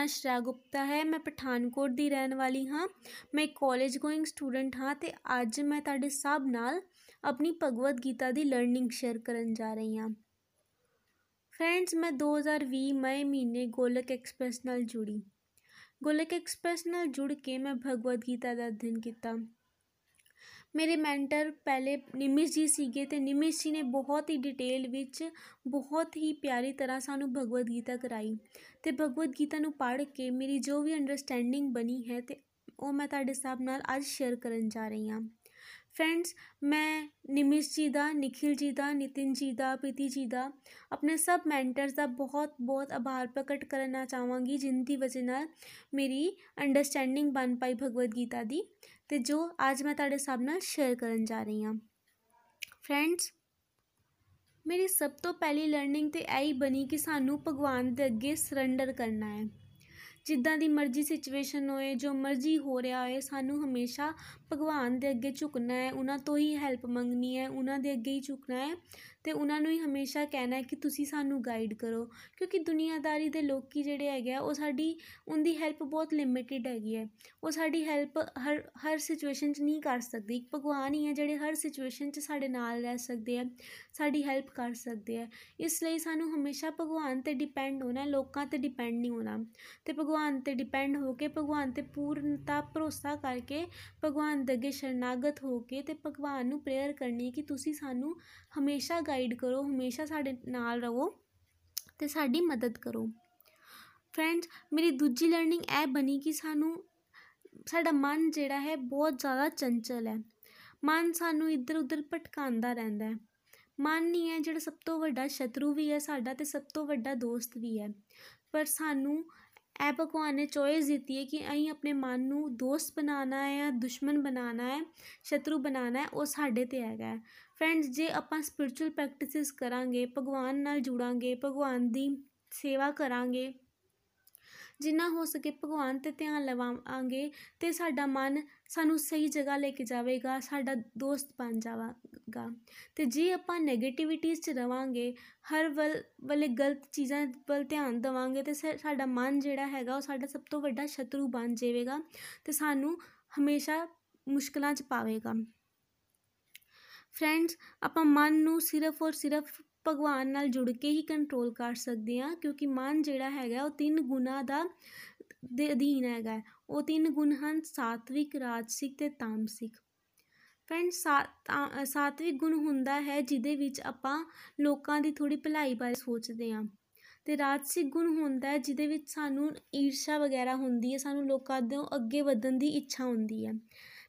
ਮੇਰਾ ਨਾਮ ਸ਼੍ਰੇਆ ਗੁਪਤਾ ਹੈ ਮੈਂ ਪਠਾਨਕੋਟ ਦੀ ਰਹਿਣ ਵਾਲੀ ਹਾਂ ਮੈਂ ਇੱਕ ਕਾਲਜ ਗੋਇੰਗ ਸਟੂਡੈਂਟ ਹਾਂ ਤੇ ਅੱਜ ਮੈਂ ਤੁਹਾਡੇ ਸਭ ਨਾਲ ਆਪਣੀ ਭਗਵਦ ਗੀਤਾ ਦੀ ਲਰਨਿੰਗ ਸ਼ੇਅਰ ਕਰਨ ਜਾ ਰਹੀ ਹਾਂ ਫਰੈਂਡਸ ਮੈਂ 2020 ਮਈ ਮਹੀਨੇ ਗੋਲਕ ਐਕਸਪ੍ਰੈਸ ਨਾਲ ਜੁੜੀ ਗੋਲਕ ਐਕਸਪ੍ਰੈਸ ਨਾਲ ਜੁੜ ਕੇ ਮੈਂ ਭਗਵਦ ਗੀਤਾ ਦਾ ਅਧਿਐਨ ਕੀਤਾ ਮੇਰੇ ਮੈਂਟਰ ਪਹਿਲੇ ਨਿਮਿਸ਼ ਜੀ ਸੀਗੇ ਤੇ ਨਿਮਿਸ਼ ਜੀ ਨੇ ਬਹੁਤ ਹੀ ਡਿਟੇਲ ਵਿੱਚ ਬਹੁਤ ਹੀ ਪਿਆਰੀ ਤਰ੍ਹਾਂ ਸਾਨੂੰ ਭਗਵਦ ਗੀਤਾ ਕਰਾਈ ਤੇ ਭਗਵਦ ਗੀਤਾ ਨੂੰ ਪੜ੍ਹ ਕੇ ਮੇਰੀ ਜੋ ਵੀ ਅੰਡਰਸਟੈਂਡਿੰਗ ਬਣੀ ਹੈ ਤੇ ਉਹ ਮੈਂ ਤੁਹਾਡੇ ਸਾਹਬ ਨਾਲ ਅੱਜ ਸ਼ੇਅਰ ਕਰਨ ਜਾ ਰਹੀ ਹਾਂ। ਫਰੈਂਡਸ ਮੈਂ ਨਿਮਿਸ਼ ਜੀ ਦਾ, ਨikhil ਜੀ ਦਾ, ਨਿਤਿਨ ਜੀ ਦਾ, ਪ੍ਰੀਤੀ ਜੀ ਦਾ, ਆਪਣੇ ਸਭ ਮੈਂਟਰਸ ਦਾ ਬਹੁਤ ਬਹੁਤ ਆਭਾਰ ਪ੍ਰਗਟ ਕਰਨਾ ਚਾਹਾਂਗੀ ਜਿਨ ਦੀ ਵਜ੍ਹਾ ਨਾਲ ਮੇਰੀ ਅੰਡਰਸਟੈਂਡਿੰਗ ਬਣ ਪਾਈ ਭਗਵਦ ਗੀਤਾ ਦੀ। ਤੇ ਜੋ ਅੱਜ ਮੈਂ ਤੁਹਾਡੇ ਸਭ ਨਾਲ ਸ਼ੇਅਰ ਕਰਨ ਜਾ ਰਹੀ ਹਾਂ। ਫਰੈਂਡਸ ਮੇਰੀ ਸਭ ਤੋਂ ਪਹਿਲੀ ਲਰਨਿੰਗ ਤੇ ਐਈ ਬਣੀ ਕਿ ਸਾਨੂੰ ਭਗਵਾਨ ਦੇ ਅੱਗੇ ਸਰੈਂਡਰ ਕਰਨਾ ਹੈ। ਜਿੱਦਾਂ ਦੀ ਮਰਜ਼ੀ ਸਿਚੁਏਸ਼ਨ ਹੋਏ, ਜੋ ਮਰਜ਼ੀ ਹੋ ਰਿਹਾ ਹੋਏ, ਸਾਨੂੰ ਹਮੇਸ਼ਾ ਭਗਵਾਨ ਦੇ ਅੱਗੇ ਝੁਕਣਾ ਹੈ। ਉਹਨਾਂ ਤੋਂ ਹੀ ਹੈਲਪ ਮੰਗਣੀ ਹੈ, ਉਹਨਾਂ ਦੇ ਅੱਗੇ ਹੀ ਝੁਕਣਾ ਹੈ। ਤੇ ਉਹਨਾਂ ਨੂੰ ਹੀ ਹਮੇਸ਼ਾ ਕਹਿਣਾ ਹੈ ਕਿ ਤੁਸੀਂ ਸਾਨੂੰ ਗਾਈਡ ਕਰੋ, ਕਿਉਂਕਿ ਦੁਨੀਆਦਾਰੀ ਦੇ ਲੋਕੀ ਜਿਹੜੇ ਹੈਗੇ ਆ, ਉਹ ਸਾਡੀ, ਉਹਦੀ ਹੈਲਪ ਬਹੁਤ ਲਿਮਿਟਿਡ ਹੈਗੀ ਹੈ। ਉਹ ਸਾਡੀ ਹੈਲਪ ਹਰ ਹਰ ਸਿਚੁਏਸ਼ਨ 'ਚ ਨਹੀਂ ਕਰ ਸਕਦੇ। ਇੱਕ ਭਗਵਾਨ ਹੀ ਹੈ ਜਿਹੜੇ ਹਰ ਸਿਚੁਏਸ਼ਨ 'ਚ ਸਾਡੇ ਨਾਲ ਰਹਿ ਸਕਦੇ ਆ, ਸਾਡੀ ਹੈਲਪ ਕਰ ਸਕਦੇ ਆ। ਇਸ ਲਈ ਸਾਨੂੰ ਹਮੇਸ਼ਾ ਭਗਵਾਨ ਤੇ ਡਿਪੈਂਡ ਹੋਣਾ, ਲੋਕਾਂ ਤੇ ਡਿਪੈਂਡ ਨਹੀਂ ਹੋਣਾ। ਤੇ ਭਗਵਾਨ ਤੇ ਡਿਪੈਂਡ ਹੋ ਕੇ, ਭਗਵਾਨ ਤੇ ਪੂਰਨਤਾ, ਭਰੋਸਾ ਕਰਕੇ, ਭਗਵਾਨ ਦੇ ਅੱਗੇ ਸ਼ਰਨਾਗਤ ਹੋ ਕੇ ਤੇ ਭਗਵਾਨ ਨੂੰ ਪ੍ਰੇਅਰ ਕਰਨੀ ਕਿ ਤੁਸੀਂ ਸਾਨੂੰ ਹਮੇਸ਼ਾ ਗਾਈਡ ਕਰੋ, ਹਮੇਸ਼ਾ ਸਾਡੇ ਨਾਲ ਰਹੋ ਤੇ ਸਾਡੀ ਮਦਦ ਕਰੋ। ਫਰੈਂਡਸ ਮੇਰੀ ਦੂਜੀ ਲਰਨਿੰਗ ਇਹ ਬਣੀ ਕਿ ਸਾਨੂੰ, ਸਾਡਾ ਮਨ ਜਿਹੜਾ ਹੈ ਬਹੁਤ ਜ਼ਿਆਦਾ ਚੰਚਲ ਹੈ। ਮਨ ਸਾਨੂੰ ਇੱਧਰ ਉੱਧਰ ਭਟਕਾਉਂਦਾ ਰਹਿੰਦਾ ਹੈ। ਮਨ ਨਹੀਂ ਹੈ ਜਿਹੜਾ ਸਭ ਤੋਂ ਵੱਡਾ ਸ਼ਤਰੂ ਵੀ ਹੈ ਸਾਡਾ ਤੇ ਸਭ ਤੋਂ ਵੱਡਾ ਦੋਸਤ ਵੀ ਹੈ। ਪਰ ਸਾਨੂੰ ਇਹ ਭਗਵਾਨ ਨੇ ਚੋਇਸ ਦਿੱਤੀ ਹੈ ਕਿ ਅਸੀਂ ਆਪਣੇ ਮਨ ਨੂੰ ਦੋਸਤ ਬਣਾਉਣਾ ਹੈ ਜਾਂ ਦੁਸ਼ਮਣ ਬਣਾਉਣਾ ਹੈ, ਸ਼ਤਰੂ ਬਣਾਉਣਾ ਹੈ, ਉਹ ਸਾਡੇ ਤੇ ਹੈਗਾ ਫਰੈਂਡਸ ਜੇ ਆਪਾਂ ਸਪਿਰਚੁਅਲ ਪ੍ਰੈਕਟਿਸਿਸ ਕਰਾਂਗੇ, ਭਗਵਾਨ ਨਾਲ ਜੁੜਾਂਗੇ, ਭਗਵਾਨ ਦੀ ਸੇਵਾ ਕਰਾਂਗੇ, ਜਿੰਨਾ ਹੋ ਸਕੇ ਭਗਵਾਨ ਤੇ ਧਿਆਨ ਲਵਾਵਾਂਗੇ ਤੇ ਸਾਡਾ ਮਨ ਸਾਨੂੰ ਸਹੀ ਜਗ੍ਹਾ ਲੈ ਕੇ ਜਾਵੇਗਾ, ਸਾਡਾ ਦੋਸਤ ਬਣ ਜਾਵੇਗਾ। ਤੇ ਜੇ ਆਪਾਂ 네ਗੇਟਿਵਿਟੀਜ਼ 'ਚ ਰਵਾਂਗੇ, ਹਰ ਵੱਲ, ਵੱਲੇ ਗਲਤ ਚੀਜ਼ਾਂ ਵੱਲ ਧਿਆਨ ਦੇਵਾਂਗੇ ਤੇ ਸਾਡਾ ਮਨ ਜਿਹੜਾ ਹੈਗਾ ਉਹ ਸਾਡਾ ਸਭ ਤੋਂ ਵੱਡਾ ਸ਼ਤਰੂ ਬਣ ਜਾਵੇਗਾ ਤੇ ਸਾਨੂੰ ਹਮੇਸ਼ਾ ਮੁਸ਼ਕਲਾਂ 'ਚ ਪਾਵੇਗਾ। ਫਰੈਂਡਸ ਆਪਾਂ ਮਨ ਨੂੰ ਸਿਰਫ ਔਰ ਸਿਰਫ ਭਗਵਾਨ ਨਾਲ ਜੁੜ ਕੇ ਹੀ ਕੰਟਰੋਲ ਕਰ ਸਕਦੇ ਹਾਂ, ਕਿਉਂਕਿ ਮਨ ਜਿਹੜਾ ਹੈਗਾ ਉਹ ਤਿੰਨ ਗੁਣਾ ਦਾ ਦੇ ਅਧੀਨ ਹੈਗਾ ਉਹ ਤਿੰਨ ਗੁਣ ਹਨ, ਸਾਤਵਿਕ, ਰਾਜਸਿਕ ਤੇ ਤਾਮਸਿਕ। ਫਰੈਂਡਸ ਸਾਤਵਿਕ ਗੁਣ ਹੁੰਦਾ ਹੈ ਜਿਹਦੇ ਵਿੱਚ ਆਪਾਂ ਲੋਕਾਂ ਦੀ ਥੋੜੀ ਭਲਾਈ ਬਾਰੇ ਸੋਚਦੇ ਹਾਂ। ਤੇ ਰਾਜਸਿਕ ਗੁਣ ਹੁੰਦਾ ਹੈ ਜਿਹਦੇ ਵਿੱਚ ਸਾਨੂੰ ਈਰਸ਼ਾ ਵਗੈਰਾ ਹੁੰਦੀ ਹੈ, ਸਾਨੂੰ ਲੋਕਾਂ ਦੇ ਅੱਗੇ ਵਧਣ ਦੀ ਇੱਛਾ ਹੁੰਦੀ ਹੈ।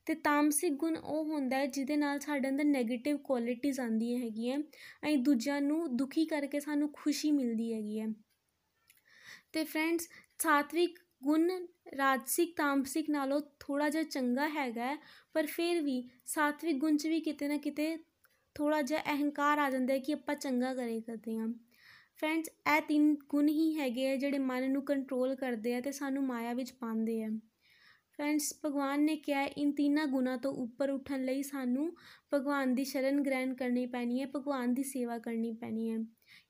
ਤੇ ਤਾਮਸਿਕ ਗੁਣ ਉਹ ਹੁੰਦਾ ਹੈ ਜਿਹਦੇ ਨਾਲ ਸਾਡੇ ਅੰਦਰ 네ਗੇਟਿਵ ਕੁਆਲਿਟੀਆਂ ਆਉਂਦੀਆਂ ਹੈਗੀਆਂ। ਅਸੀਂ ਦੂਜਿਆਂ ਨੂੰ ਦੁਖੀ ਕਰਕੇ ਸਾਨੂੰ ਖੁਸ਼ੀ ਮਿਲਦੀ ਹੈਗੀ ਹੈ। ਤੇ ਫਰੈਂਡਸ ਸਾਤਵਿਕ ਗੁਣ ਰਾਜਸਿਕ, ਤਾਮਸਿਕ ਨਾਲੋਂ ਥੋੜਾ ਜਿਹਾ ਚੰਗਾ ਹੈਗਾ ਪਰ ਫਿਰ ਵੀ ਸਾਤਵਿਕ ਗੁਣ 'ਚ ਵੀ ਕਿਤੇ ਨਾ ਕਿਤੇ ਥੋੜਾ ਜਿਹਾ ਅਹੰਕਾਰ ਆ ਜਾਂਦਾ ਹੈ ਕਿ ਆਪਾਂ ਚੰਗਾ ਕਰੇ ਕਰਦੇ ਹਾਂ। ਫਰੈਂਡਸ ਇਹ ਤਿੰਨ ਗੁਣ ਹੀ ਹੈਗੇ ਆ ਜਿਹੜੇ ਮਨ ਨੂੰ ਕੰਟਰੋਲ ਕਰਦੇ ਆ ਤੇ ਸਾਨੂੰ ਮਾਇਆ ਵਿੱਚ ਪਾਉਂਦੇ ਆ। ਫਰੈਂਡਸ ਭਗਵਾਨ ਨੇ ਕਿਹਾ ਇਨ ਤਿੰਨਾਂ ਗੁਣਾ ਤੋਂ ਉੱਪਰ ਉੱਠਣ ਲਈ ਸਾਨੂੰ ਭਗਵਾਨ ਦੀ ਸ਼ਰਨ ਗ੍ਰਹਿਣ ਕਰਨੀ ਪੈਣੀ ਹੈ, ਭਗਵਾਨ ਦੀ ਸੇਵਾ ਕਰਨੀ ਪੈਣੀ ਹੈ।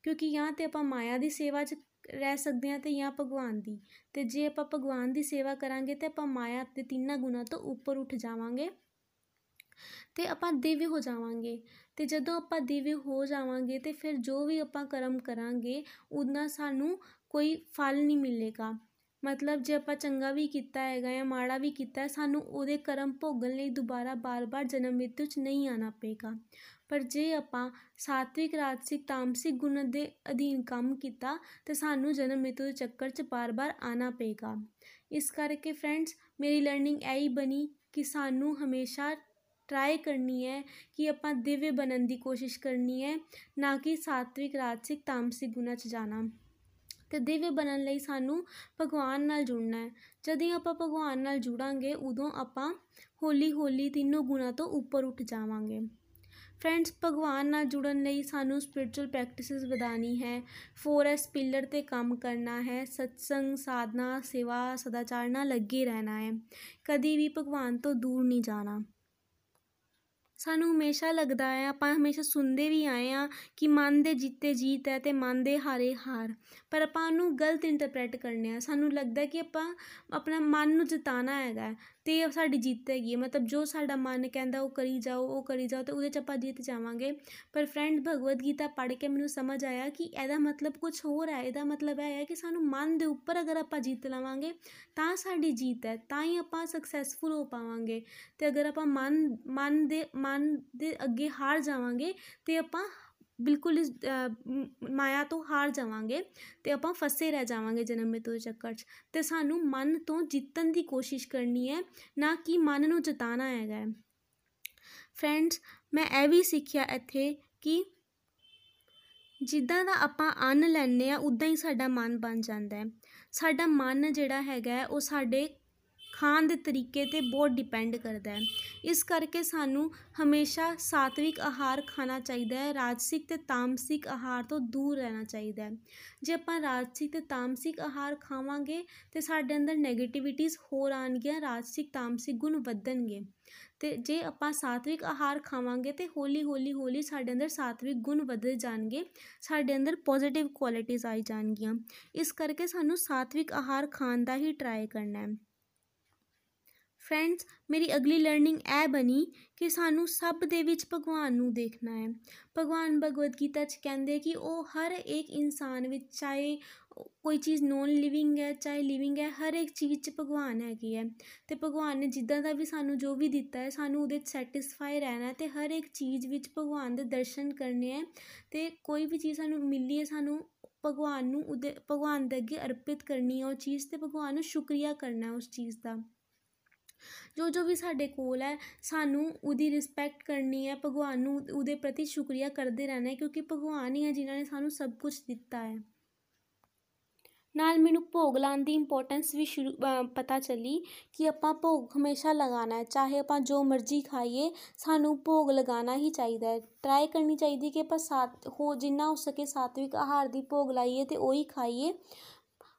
ਕਿਉਂਕਿ ਜਾਂ ਤੇ ਆਪਾਂ ਮਾਇਆ ਦੀ ਸੇਵਾ 'ਚ ਰਹਿ ਸਕਦੇ ਹਾਂ ਤੇ ਜਾਂ ਭਗਵਾਨ ਦੀ। ਤੇ ਜੇ ਆਪਾਂ ਭਗਵਾਨ ਦੀ ਸੇਵਾ ਕਰਾਂਗੇ ਤੇ ਆਪਾਂ ਮਾਇਆ ਦੇ ਤਿੰਨਾਂ ਗੁਣਾ ਤੋਂ ਉੱਪਰ ਉੱਠ ਜਾਵਾਂਗੇ ਤੇ ਆਪਾਂ ਦਿਵਯ ਹੋ ਜਾਵਾਂਗੇ। ਤੇ ਜਦੋਂ ਆਪਾਂ ਦਿਵਯ ਹੋ ਜਾਵਾਂਗੇ ਤੇ ਫਿਰ ਜੋ ਵੀ ਆਪਾਂ ਕਰਮ ਕਰਾਂਗੇ ਉਹਦਾ ਸਾਨੂੰ ਕੋਈ ਫਲ ਨਹੀਂ ਮਿਲੇਗਾ। ਮਤਲਬ ਜੇ ਆਪਾਂ ਚੰਗਾ ਵੀ ਕੀਤਾ ਹੈਗਾ ਜਾਂ ਮਾੜਾ ਵੀ ਕੀਤਾ ਸਾਨੂੰ ਉਹਦੇ ਕਰਮ ਭੋਗਣ ਲਈ ਦੁਬਾਰਾ ਬਾਰ-ਬਾਰ ਜਨਮ ਮ੍ਰਿਤੂ 'ਚ ਨਹੀਂ ਆਣਾ ਪਏਗਾ। ਪਰ ਜੇ ਆਪਾਂ ਸਾਤਵਿਕ, ਰਾਜਸਿਕ, ਤਾਮਸਿਕ ਗੁਣ ਦੇ ਅਧੀਨ ਕੰਮ ਕੀਤਾ, ਤੇ ਸਾਨੂੰ ਜਨਮ ਮ੍ਰਿਤੂ ਦੇ ਚੱਕਰ 'ਚ ਬਾਰ-ਬਾਰ ਆਣਾ ਪਏਗਾ। ਇਸ ਕਰਕੇ ਫਰੈਂਡਸ ਮੇਰੀ ਲਰਨਿੰਗ ਐਈ ਬਣੀ ਕਿ ਸਾਨੂੰ ਹਮੇਸ਼ਾ ਟਰਾਈ ਕਰਨੀ ਹੈ ਕਿ ਆਪਾਂ ਦਿਵਯ ਬਣਨ ਦੀ ਕੋਸ਼ਿਸ਼ ਕਰਨੀ ਹੈ, ਨਾ ਕਿ ਸਾਤਵਿਕ, ਰਾਜਸਿਕ, ਤਾਮਸਿਕ ਗੁਣਾਂ 'ਚ ਜਾਣਾ। ਤੇ ਦਿਵਯ ਬਣਨ ਲਈ ਸਾਨੂੰ ਭਗਵਾਨ ਨਾਲ ਜੁੜਨਾ ਹੈ। ਜਦੋਂ ਆਪਾਂ ਭਗਵਾਨ ਨਾਲ ਜੁੜਾਂਗੇ, ਉਦੋਂ ਆਪਾਂ ਹੌਲੀ ਹੌਲੀ ਤਿੰਨੋਂ ਗੁਣਾਂ ਤੋਂ ਉੱਪਰ ਉੱਠ ਜਾਵਾਂਗੇ। ਫਰੈਂਡਸ, ਭਗਵਾਨ ਨਾਲ ਜੁੜਨ ਲਈ ਸਾਨੂੰ ਸਪਿਰਚੁਅਲ ਪ੍ਰੈਕਟਿਸਿਸ ਵਧਾਣੀ ਹੈ। 4S ਪਿਲਰ ਤੇ ਕੰਮ ਕਰਨਾ ਹੈ। ਸਤਸੰਗ, ਸਾਧਨਾ, ਸੇਵਾ, ਸਦਾਚਾਰ ਨਾਲ ਲੱਗੇ ਰਹਿਣਾ ਹੈ। ਕਦੀ ਵੀ ਭਗਵਾਨ ਤੋਂ ਦੂਰ ਨਹੀਂ ਜਾਣਾ। ਸਾਨੂੰ ਹਮੇਸ਼ਾ ਲੱਗਦਾ ਹੈ, ਆਪਾਂ ਹਮੇਸ਼ਾ ਸੁਣਦੇ ਵੀ ਆਏ ਆ ਕਿ ਮਨ ਦੇ ਜਿੱਤੇ ਜੀਤ ਹੈ ਤੇ ਮਨ ਦੇ ਹਾਰੇ ਹਾਰ। ਪਰ ਆਪਾਂ ਉਹਨੂੰ ਗਲਤ ਇੰਟਰਪ੍ਰੈਟ ਕਰਨੇ ਆ ਸਾਨੂੰ ਲੱਗਦਾ ਕਿ ਆਪਾਂ ਆਪਣਾ ਮਨ ਨੂੰ ਜਿਤਾਣਾ ਹੈਗਾ ਤੇ ਸਾਡੀ ਜਿੱਤ ਹੈਗੀ ਹੈ। ਮਤਲਬ ਜੋ ਸਾਡਾ ਮਨ ਕਹਿੰਦਾ ਉਹ ਕਰੀ ਜਾਓ, ਉਹ ਕਰੀ ਜਾਓ ਤੇ ਉਹਦੇ 'ਚ ਆਪਾਂ ਜਿੱਤ ਜਾਵਾਂਗੇ। ਪਰ ਫਰੈਂਡ ਭਗਵਦ ਗੀਤਾ ਪੜ੍ਹ ਕੇ ਮੈਨੂੰ ਸਮਝ ਆਇਆ ਕਿ ਇਹਦਾ ਮਤਲਬ ਕੁਝ ਹੋਰ ਹੈ। ਇਹਦਾ ਮਤਲਬ ਇਹ ਹੈ ਕਿ ਸਾਨੂੰ ਮਨ ਦੇ ਉੱਪਰ ਅਗਰ ਆਪਾਂ ਜਿੱਤ ਲਵਾਂਗੇ ਤਾਂ ਸਾਡੀ ਜਿੱਤ ਹੈ, ਤਾਂ ਹੀ ਆਪਾਂ ਸਕਸੈਸਫੁਲ ਹੋ ਪਾਵਾਂਗੇ। ਤੇ ਅਗਰ ਆਪਾਂ ਮਨ ਮਨ ਦੇ ਮਨ ਦੇ ਅੱਗੇ ਹਾਰ ਜਾਵਾਂਗੇ ਤੇ ਆਪਾਂ ਬਿਲਕੁਲ ਇਸ ਮਾਇਆ ਤੋਂ ਹਾਰ ਜਾਵਾਂਗੇ ਤੇ ਆਪਾਂ ਫਸੇ ਰਹਿ ਜਾਵਾਂਗੇ ਜਨਮ ਮ੍ਰਿਤੂ ਦੇ ਚੱਕਰ 'ਚ। ਤੇ ਸਾਨੂੰ ਮਨ ਤੋਂ ਜਿੱਤਣ ਦੀ ਕੋਸ਼ਿਸ਼ ਕਰਨੀ ਹੈ, ਨਾ ਕਿ ਮਨ ਨੂੰ ਜਿਤਾਣਾ ਹੈਗਾ ਫਰੈਂਡਸ, ਮੈਂ ਇਹ ਵੀ ਸਿੱਖਿਆ ਇੱਥੇ ਕਿ ਜਿੱਦਾਂ ਦਾ ਆਪਾਂ ਅੰਨ ਲੈਂਦੇ ਆ ਉਦਾਂ ਹੀ ਸਾਡਾ ਮਨ ਬਣ ਜਾਂਦਾ ਹੈ। ਸਾਡਾ ਮਨ ਜਿਹੜਾ ਹੈਗਾ ਉਹ ਸਾਡੇ ਖਾਣ ਦੇ ਤਰੀਕੇ 'ਤੇ ਬਹੁਤ ਡਿਪੈਂਡ ਕਰਦਾ ਹੈ। ਇਸ ਕਰਕੇ ਸਾਨੂੰ ਹਮੇਸ਼ਾ ਸਾਤਵਿਕ ਆਹਾਰ ਖਾਣਾ ਚਾਹੀਦਾ ਹੈ। ਰਾਜਸਿਕ ਤੇ ਤਾਮਸਿਕ ਆਹਾਰ ਤੋਂ ਦੂਰ ਰਹਿਣਾ ਚਾਹੀਦਾ ਹੈ। ਜੇ ਆਪਾਂ ਰਾਜਸਿਕ ਤੇ ਤਾਮਸਿਕ ਆਹਾਰ ਖਾਵਾਂਗੇ ਤੇ ਸਾਡੇ ਅੰਦਰ ਨੈਗੇਟਿਵਿਟੀਜ਼ ਹੋਰ ਆਣਗੀਆਂ ਰਾਜਸਿਕ, ਤਾਮਸਿਕ ਗੁਣ ਵਧਣਗੇ। ਤੇ ਜੇ ਆਪਾਂ ਸਾਤਵਿਕ ਆਹਾਰ ਖਾਵਾਂਗੇ ਤੇ ਹੌਲੀ ਹੌਲੀ ਹੌਲੀ ਸਾਡੇ ਅੰਦਰ ਸਾਤਵਿਕ ਗੁਣ ਵਧਦੇ ਜਾਣਗੇ, ਸਾਡੇ ਅੰਦਰ ਪੋਜ਼ਿਟਿਵ ਕੁਆਲਿਟੀਜ਼ ਆਈ ਜਾਣਗੀਆਂ। ਇਸ ਕਰਕੇ ਸਾਨੂੰ ਸਾਤਵਿਕ ਆਹਾਰ ਖਾਣ ਦਾ ਹੀ ਟਰਾਈ ਕਰਨਾ ਹੈ। ਫਰੈਂਡਸ ਮੇਰੀ ਅਗਲੀ ਲਰਨਿੰਗ ਇਹ ਬਣੀ ਕਿ ਸਾਨੂੰ ਸਭ ਦੇ ਵਿੱਚ ਭਗਵਾਨ ਨੂੰ ਦੇਖਣਾ ਹੈ। ਭਗਵਾਨ ਭਗਵਦ ਗੀਤਾ 'ਚ ਕਹਿੰਦੇ ਕਿ ਉਹ ਹਰ ਇੱਕ ਇਨਸਾਨ ਵਿੱਚ, ਚਾਹੇ ਕੋਈ ਚੀਜ਼ ਨੋਨ ਲਿਵਿੰਗ ਹੈ, ਚਾਹੇ ਲਿਵਿੰਗ ਹੈ, ਹਰ ਇੱਕ ਚੀਜ਼ 'ਚ ਭਗਵਾਨ ਹੈਗੀ ਹੈ। ਤੇ ਭਗਵਾਨ ਨੇ ਜਿੱਦਾਂ ਦਾ ਵੀ ਸਾਨੂੰ ਜੋ ਵੀ ਦਿੱਤਾ ਹੈ, ਸਾਨੂੰ ਉਹਦੇ 'ਚ ਸੈਟੀਸਫਾਈ ਰਹਿਣਾ ਤੇ ਹਰ ਇੱਕ ਚੀਜ਼ ਵਿੱਚ ਭਗਵਾਨ ਦੇ ਦਰਸ਼ਨ ਕਰਨੇ ਹੈ। ਤੇ ਕੋਈ ਵੀ ਚੀਜ਼ ਸਾਨੂੰ ਮਿਲੀ ਹੈ, ਸਾਨੂੰ ਭਗਵਾਨ ਨੂੰ ਉਹਦੇ, ਭਗਵਾਨ ਦੇ ਅੱਗੇ ਅਰਪਿਤ ਕਰਨੀ ਹੈ ਉਹ ਚੀਜ਼ ਤੇ ਭਗਵਾਨ ਨੂੰ ਸ਼ੁਕਰੀਆ ਕਰਨਾ ਉਸ ਚੀਜ਼ ਦਾ। ਜੋ ਜੋ ਵੀ ਸਾਡੇ ਕੋਲ ਹੈ, ਸਾਨੂੰ ਉਹਦੀ ਰਿਸਪੈਕਟ ਕਰਨੀ ਹੈ, ਭਗਵਾਨ ਨੂੰ ਉਹਦੇ ਪ੍ਰਤੀ ਸ਼ੁਕਰੀਆ ਕਰਦੇ ਰਹਿਣਾ ਹੈ, ਕਿਉਂਕਿ ਭਗਵਾਨ ਹੀ ਹੈ ਜਿਨ੍ਹਾਂ ਨੇ ਸਾਨੂੰ ਸਭ ਕੁਝ ਦਿੱਤਾ ਹੈ। ਨਾਲ ਮੈਨੂੰ ਭੋਗ ਲਾਉਣ ਦੀ ਇੰਪੋਰਟੈਂਸ ਵੀ ਸ਼ੁਰੂ ਪਤਾ ਚੱਲੀ ਕਿ ਆਪਾਂ ਭੋਗ ਹਮੇਸ਼ਾ ਲਗਾਉਣਾ ਹੈ। ਚਾਹੇ ਆਪਾਂ ਜੋ ਮਰਜ਼ੀ ਖਾਈਏ, ਸਾਨੂੰ ਭੋਗ ਲਗਾਉਣਾ ਹੀ ਚਾਹੀਦਾ ਹੈ। ਟਰਾਈ ਕਰਨੀ ਚਾਹੀਦੀ ਕਿ ਆਪਾਂ ਸਾਤ, ਹੋ, ਜਿੰਨਾ ਹੋ ਸਕੇ ਸਾਤਵਿਕ ਆਹਾਰ ਦੀ ਭੋਗ ਲਾਈਏ ਤੇ ਉਹੀ ਖਾਈਏ।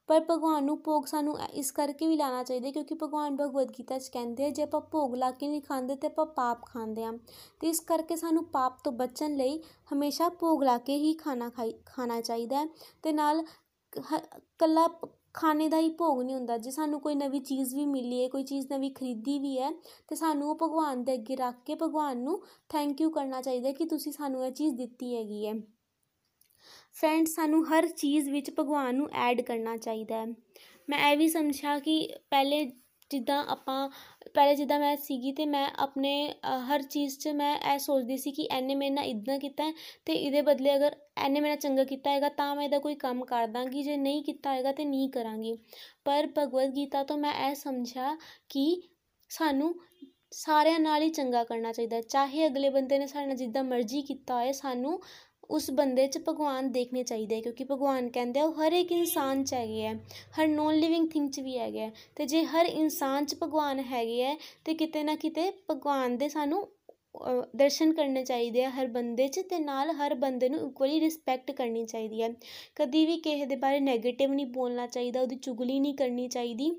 ਪਰ ਭਗਵਾਨ ਨੂੰ ਭੋਗ ਸਾਨੂੰ ਇਸ ਕਰਕੇ ਵੀ ਲਾਣਾ ਚਾਹੀਦਾ ਕਿਉਂਕਿ ਭਗਵਾਨ ਭਗਵਦ ਗੀਤਾ 'ਚ ਕਹਿੰਦੇ ਆ, ਜੇ ਆਪਾਂ ਭੋਗ ਲਾ ਕੇ ਨਹੀਂ ਖਾਂਦੇ ਤੇ ਆਪਾਂ ਪਾਪ ਖਾਂਦੇ ਆ। ਤੇ ਇਸ ਕਰਕੇ ਸਾਨੂੰ ਪਾਪ ਤੋਂ ਬਚਣ ਲਈ ਹਮੇਸ਼ਾ ਭੋਗ ਲਾ ਕੇ ਹੀ ਖਾਣਾ ਖਾਈ, ਖਾਣਾ ਚਾਹੀਦਾ ਤੇ ਨਾਲ ਕੱਲਾ ਖਾਣੇ ਦਾ ਹੀ ਭੋਗ ਨਹੀਂ ਹੁੰਦਾ। ਜੇ ਸਾਨੂੰ ਕੋਈ ਨਵੀਂ ਚੀਜ਼ ਵੀ ਮਿਲੀ ਹੈ, ਕੋਈ ਚੀਜ਼ ਨਵੀਂ ਖਰੀਦੀ ਵੀ ਹੈ, ਤੇ ਸਾਨੂੰ ਉਹ ਭਗਵਾਨ ਦੇ ਅੱਗੇ ਰੱਖ ਕੇ ਭਗਵਾਨ ਨੂੰ ਥੈਂਕ ਯੂ ਕਰਨਾ ਚਾਹੀਦਾ ਕਿ ਤੁਸੀਂ ਸਾਨੂੰ ਇਹ ਚੀਜ਼ ਦਿੱਤੀ ਹੈਗੀ ਹੈ। ਫਰੈਂਡਸ ਸਾਨੂੰ ਹਰ ਚੀਜ਼ ਵਿੱਚ ਭਗਵਾਨ ਨੂੰ ਐਡ ਕਰਨਾ ਚਾਹੀਦਾ ਹੈ। ਮੈਂ ਇਹ ਵੀ ਸਮਝਿਆ ਕਿ ਪਹਿਲੇ ਜਿੱਦਾਂ ਆਪਾਂ, ਪਹਿਲੇ ਜਿੱਦਾਂ ਮੈਂ ਸੀਗੀ ਤੇ ਮੈਂ ਆਪਣੇ ਹਰ ਚੀਜ਼ 'ਚ ਮੈਂ ਇਹ ਸੋਚਦੀ ਸੀ ਕਿ ਐਨੇ ਮੇਰੇ ਨਾਲ ਇਦਾਂ ਕੀਤਾ ਤੇ ਇਹਦੇ ਬਦਲੇ ਅਗਰ ਐਨੇ ਮੇਰਾ ਚੰਗਾ ਕੀਤਾ ਹੈਗਾ ਤਾਂ ਮੈਂ ਇਹਦਾ ਕੋਈ ਕੰਮ ਕਰ ਦਾਂਗੀ, ਜੇ ਨਹੀਂ ਕੀਤਾ ਹੈਗਾ ਤੇ ਨਹੀਂ ਕਰਾਂਗੀ। ਪਰ ਭਗਵਦ ਗੀਤਾ ਤੋਂ ਮੈਂ ਇਹ ਸਮਝਿਆ ਕਿ ਸਾਨੂੰ ਸਾਰਿਆਂ ਨਾਲ ਹੀ ਚੰਗਾ ਕਰਨਾ ਚਾਹੀਦਾ ਚਾਹੇ ਅਗਲੇ ਬੰਦੇ ਨੇ ਸਾਡੇ ਨਾਲ ਜਿੱਦਾਂ ਮਰਜ਼ੀ ਕੀਤਾ ਹੋਏ, ਸਾਨੂੰ ਉਸ ਬੰਦੇ 'ਚ ਭਗਵਾਨ ਦੇਖਣੇ ਚਾਹੀਦੇ ਕਿਉਂਕਿ ਭਗਵਾਨ ਕਹਿੰਦੇ ਆ, ਉਹ ਹਰ ਇੱਕ ਇਨਸਾਨ 'ਚ ਹੈਗੇ ਹੈ ਹਰ ਨੋਨ ਲਿਵਿੰਗ ਥਿੰਗ 'ਚ ਵੀ ਹੈਗੇ ਹੈ ਤੇ ਜੇ ਹਰ ਇਨਸਾਨ 'ਚ ਭਗਵਾਨ ਹੈਗੇ ਹੈ ਤੇ ਕਿਤੇ ਨਾ ਕਿਤੇ ਭਗਵਾਨ ਦੇ ਸਾਨੂੰ ਦਰਸ਼ਨ ਕਰਨੇ ਚਾਹੀਦੇ ਆ ਹਰ ਬੰਦੇ 'ਚ, ਤੇ ਨਾਲ ਹਰ ਬੰਦੇ ਨੂੰ ਇਕੁਅਲੀ ਰਿਸਪੈਕਟ ਕਰਨੀ ਚਾਹੀਦੀ ਹੈ ਕਦੀ ਵੀ ਕਿਸੇ ਦੇ ਬਾਰੇ ਨੈਗੇਟਿਵ ਨਹੀਂ ਬੋਲਣਾ ਚਾਹੀਦਾ, ਉਹਦੀ ਚੁਗਲੀ ਨਹੀਂ ਕਰਨੀ ਚਾਹੀਦੀ।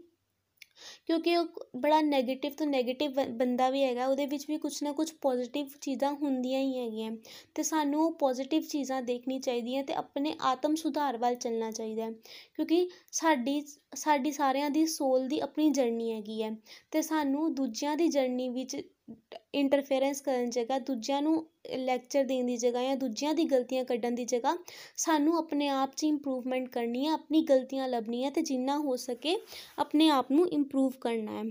ਕਿਉਂਕਿ ਉਹ ਬੜਾ ਨੈਗੇਟਿਵ ਤੋਂ ਨੈਗੇਟਿਵ ਬੰਦਾ ਵੀ ਹੈਗਾ, ਉਹਦੇ ਵਿੱਚ ਵੀ ਕੁਛ ਨਾ ਕੁਛ ਪੋਜ਼ੀਟਿਵ ਚੀਜ਼ਾਂ ਹੁੰਦੀਆਂ ਹੀ ਹੈਗੀਆਂ। ਤੇ ਸਾਨੂੰ ਉਹ ਪੋਜ਼ੀਟਿਵ ਚੀਜ਼ਾਂ ਦੇਖਣੀ ਚਾਹੀਦੀਆਂ ਤੇ ਆਪਣੇ ਆਤਮ ਸੁਧਾਰ ਵੱਲ ਚੱਲਣਾ ਚਾਹੀਦਾ ਕਿਉਂਕਿ ਸਾਡੀ ਸਾਡੀ ਸਾਰਿਆਂ ਦੀ ਸੋਲ ਦੀ ਆਪਣੀ ਜਰਨੀ ਹੈਗੀ ਹੈ। ਤੇ ਸਾਨੂੰ ਦੂਜਿਆਂ ਦੀ ਜਰਨੀ ਵਿੱਚ ਇੰਟਰਫੇਰੈਂਸ ਕਰਨ ਜਗ੍ਹਾ, ਦੂਜਿਆਂ ਨੂੰ ਲੈਕਚਰ ਦੇਣ ਦੀ ਜਗ੍ਹਾ ਜਾਂ ਦੂਜਿਆਂ ਦੀ ਗਲਤੀਆਂ ਕੱਢਣ ਦੀ ਜਗ੍ਹਾ, ਸਾਨੂੰ ਆਪਣੇ ਆਪ 'ਚ ਇੰਪਰੂਵਮੈਂਟ ਕਰਨੀ ਹੈ, ਆਪਣੀ ਗਲਤੀਆਂ ਲੱਭਣੀਆਂ ਤੇ ਜਿੰਨਾ ਹੋ ਸਕੇ ਆਪਣੇ ਆਪ ਨੂੰ ਇੰਪਰੂਵ ਕਰਨਾ ਹੈ।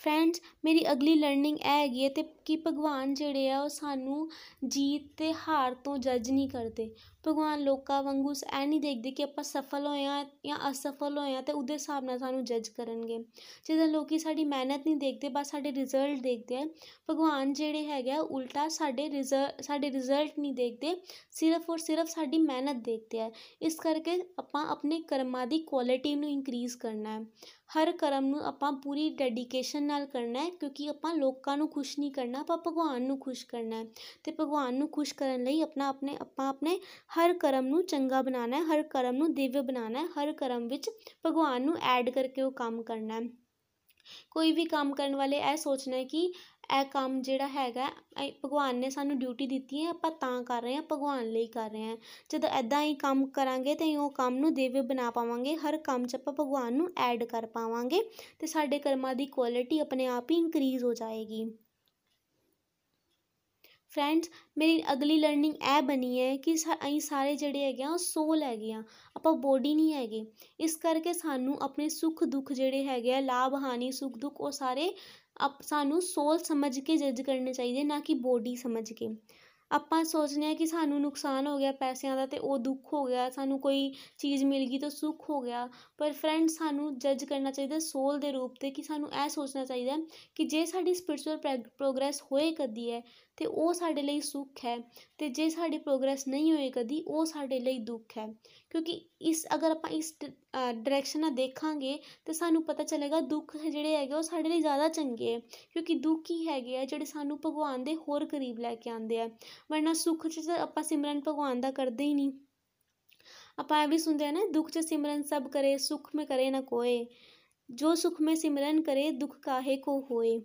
ਫਰੈਂਡਸ ਮੇਰੀ ਅਗਲੀ ਲਰਨਿੰਗ ਇਹ ਹੈਗੀ ਹੈ ਤੇ ਕਿ ਭਗਵਾਨ ਜਿਹੜੇ ਆ ਉਹ ਸਾਨੂੰ ਜੀਤ ਤੇ ਹਾਰ ਤੋਂ ਜੱਜ ਨਹੀਂ ਕਰਦੇ। ਭਗਵਾਨ ਲੋਕਾਂ ਵਾਂਗੂ ਐ ਨਹੀਂ ਦੇਖਦੇ ਕਿ ਆਪਾਂ ਸਫਲ ਹੋਏ ਆ ਜਾਂ ਅਸਫਲ ਹੋਏ ਆ ਤੇ ਉਹਦੇ ਹਿਸਾਬ ਨਾਲ ਸਾਨੂੰ ਜੱਜ ਕਰਨਗੇ। ਜਿੱਦਾਂ ਲੋਕੀ ਸਾਡੀ ਮਿਹਨਤ ਨਹੀਂ ਦੇਖਦੇ, ਬਸ ਸਾਡੇ ਰਿਜ਼ਲਟ ਦੇਖਦੇ ਆ। ਭਗਵਾਨ ਜਿਹੜੇ ਹੈਗੇ ਆ, ਉਲਟਾ ਸਾਡੇ ਰਿਜ਼ਲਟ ਸਾਡੇ ਰਿਜ਼ਲਟ ਨਹੀਂ ਦੇਖਦੇ, ਸਿਰਫ ਔਰ ਸਿਰਫ ਸਾਡੀ ਮਿਹਨਤ ਦੇਖਦੇ ਆ। ਇਸ ਕਰਕੇ ਆਪਾਂ ਆਪਣੇ ਕਰਮਾਂ ਦੀ ਕੁਆਲਿਟੀ ਨੂੰ ਇਨਕਰੀਜ਼ ਕਰਨਾ ਹੈ। ਹਰ ਕਰਮ ਨੂੰ ਆਪਾਂ ਪੂਰੀ ਡੈਡੀਕੇਸ਼ਨ ਨਾਲ ਕਰਨਾ ਹੈ, ਕਿਉਂਕਿ ਆਪਾਂ ਲੋਕਾਂ ਨੂੰ ਖੁਸ਼ ਨਹੀਂ ਕਰਨਾ, ਆਪਾਂ ਭਗਵਾਨ ਨੂੰ ਖੁਸ਼ ਕਰਨਾ ਹੈ। ਤੇ ਭਗਵਾਨ ਨੂੰ ਖੁਸ਼ ਕਰਨ ਲਈ ਆਪਣਾ ਆਪਣੇ ਆਪਾਂ ਆਪਣੇ ਹਰ ਕਰਮ ਨੂੰ ਚੰਗਾ ਬਣਾਉਣਾ ਹੈ, ਹਰ ਕਰਮ ਨੂੰ ਦਿਵਯ ਬਣਾਉਣਾ ਹੈ, ਹਰ ਕਰਮ ਵਿੱਚ ਭਗਵਾਨ ਨੂੰ ਐਡ ਕਰਕੇ ਉਹ ਕੰਮ ਕਰਨਾ ਹੈ। ਕੋਈ ਵੀ ਕੰਮ ਕਰਨ ਵਾਲੇ ਇਹ ਸੋਚਣਾ ਹੈ ਕਿ ਇਹ ਕੰਮ ਜਿਹੜਾ ਹੈਗਾ ਭਗਵਾਨ ਨੇ ਸਾਨੂੰ ਡਿਊਟੀ ਦਿੱਤੀ ਹੈ, ਆਪਾਂ ਤਾਂ ਕਰ ਰਹੇ ਹਾਂ, ਭਗਵਾਨ ਲਈ ਕਰ ਰਹੇ ਹਾਂ। ਜਦੋਂ ਐਦਾਂ ਹੀ ਕੰਮ ਕਰਾਂਗੇ ਤਾਂ ਉਹ ਕੰਮ ਨੂੰ ਦਿਵਯ ਬਣਾ ਪਾਵਾਂਗੇ, ਹਰ ਕੰਮ 'ਚ ਆਪਾਂ ਭਗਵਾਨ ਨੂੰ ਐਡ ਕਰ ਪਾਵਾਂਗੇ ਤੇ ਸਾਡੇ ਕਰਮਾਂ ਦੀ ਕੁਆਲਿਟੀ ਆਪਣੇ ਆਪ ਹੀ ਇਨਕਰੀਜ਼ ਹੋ ਜਾਏਗੀ। ਫਰੈਂਡਸ ਮੇਰੀ ਅਗਲੀ ਲਰਨਿੰਗ ਇਹ ਬਣੀ ਹੈ ਕਿ ਅਸੀਂ ਸਾਰੇ ਜਿਹੜੇ ਹੈਗੇ ਆ, ਉਹ ਸੋਲ ਹੈਗੇ ਆ। ਆਪਾਂ ਬੋਡੀ ਨਹੀਂ ਹੈਗੇ। ਇਸ ਕਰਕੇ ਸਾਨੂੰ ਆਪਣੇ ਸੁੱਖ ਦੁੱਖ ਜਿਹੜੇ ਹੈਗੇ ਆ, ਲਾਭ, ਹਾਨੀ, ਸੁੱਖ ਦੁੱਖ, ਉਹ ਸਾਰੇ ਆਪ ਸਾਨੂੰ ਸੋਲ ਸਮਝ ਕੇ ਜੱਜ ਕਰਨੇ ਚਾਹੀਦੇ ਨਾ ਕਿ ਬੋਡੀ ਸਮਝ ਕੇ। ਆਪਾਂ ਸੋਚਦੇ ਹਾਂ ਕਿ ਸਾਨੂੰ ਨੁਕਸਾਨ ਹੋ ਗਿਆ ਪੈਸਿਆਂ ਦਾ ਤੇ ਉਹ ਦੁੱਖ ਹੋ ਗਿਆ, ਸਾਨੂੰ ਕੋਈ ਚੀਜ਼ ਮਿਲ ਗਈ ਤਾਂ ਸੁੱਖ ਹੋ ਗਿਆ। ਪਰ ਫਰੈਂਡ ਸਾਨੂੰ ਜੱਜ ਕਰਨਾ ਚਾਹੀਦਾ ਸੋਲ ਦੇ ਰੂਪ ਤੇ ਕਿ ਸਾਨੂੰ ਇਹ ਸੋਚਣਾ ਚਾਹੀਦਾ ਕਿ ਜੇ ਸਾਡੀ ਸਪਿਰਚੁਅਲ ਪ੍ਰੋਗਰੈਸ ਹੋਏ ਕਦੀ ਹੈ ਤੇ ਉਹ ਸਾਡੇ ਲਈ ਸੁੱਖ ਹੈ ਤੇ ਜੇ ਸਾਡੀ ਪ੍ਰੋਗਰੈਸ ਨਹੀਂ ਹੋਏ ਕਦੀ, ਉਹ ਸਾਡੇ ਲਈ ਦੁੱਖ ਹੈ। ਕਿਉਂਕਿ ਇਸ, ਅਗਰ ਆਪਾਂ ਇਸ ਡਾਇਰੈਕਸ਼ਨ ਨਾਲ ਦੇਖਾਂਗੇ ਤੇ ਸਾਨੂੰ ਪਤਾ ਚੱਲੇਗਾ ਦੁੱਖ ਜਿਹੜੇ ਹੈਗੇ ਉਹ ਸਾਡੇ ਲਈ ਜ਼ਿਆਦਾ ਚੰਗੇ ਹੈ। ਕਿਉਂਕਿ ਦੁੱਖ ਹੀ ਹੈਗੇ ਆ ਜਿਹੜੇ ਸਾਨੂੰ ਭਗਵਾਨ ਦੇ ਹੋਰ ਕਰੀਬ ਲੈ ਕੇ ਆਉਂਦੇ ਆ। ਵਰਨਾ ਸੁੱਖ 'ਚ ਤਾਂ ਆਪਾਂ ਸਿਮਰਨ ਭਗਵਾਨ ਦਾ ਕਰਦੇ ਹੀ ਨਹੀਂ। ਆਪਾਂ ਇਹ ਵੀ ਸੁਣਦੇ ਆ ਨਾ, ਦੁੱਖ 'ਚ ਸਿਮਰਨ ਸਭ ਕਰੇ, ਸੁੱਖ ਮੇ ਕਰੇ ਨਾ ਕੋਏ। ਜੋ ਸੁੱਖ ਮੇ ਸਿਮਰਨ ਕਰੇ, ਦੁੱਖ ਕਾਹੇ ਕੋ ਹੋਏ?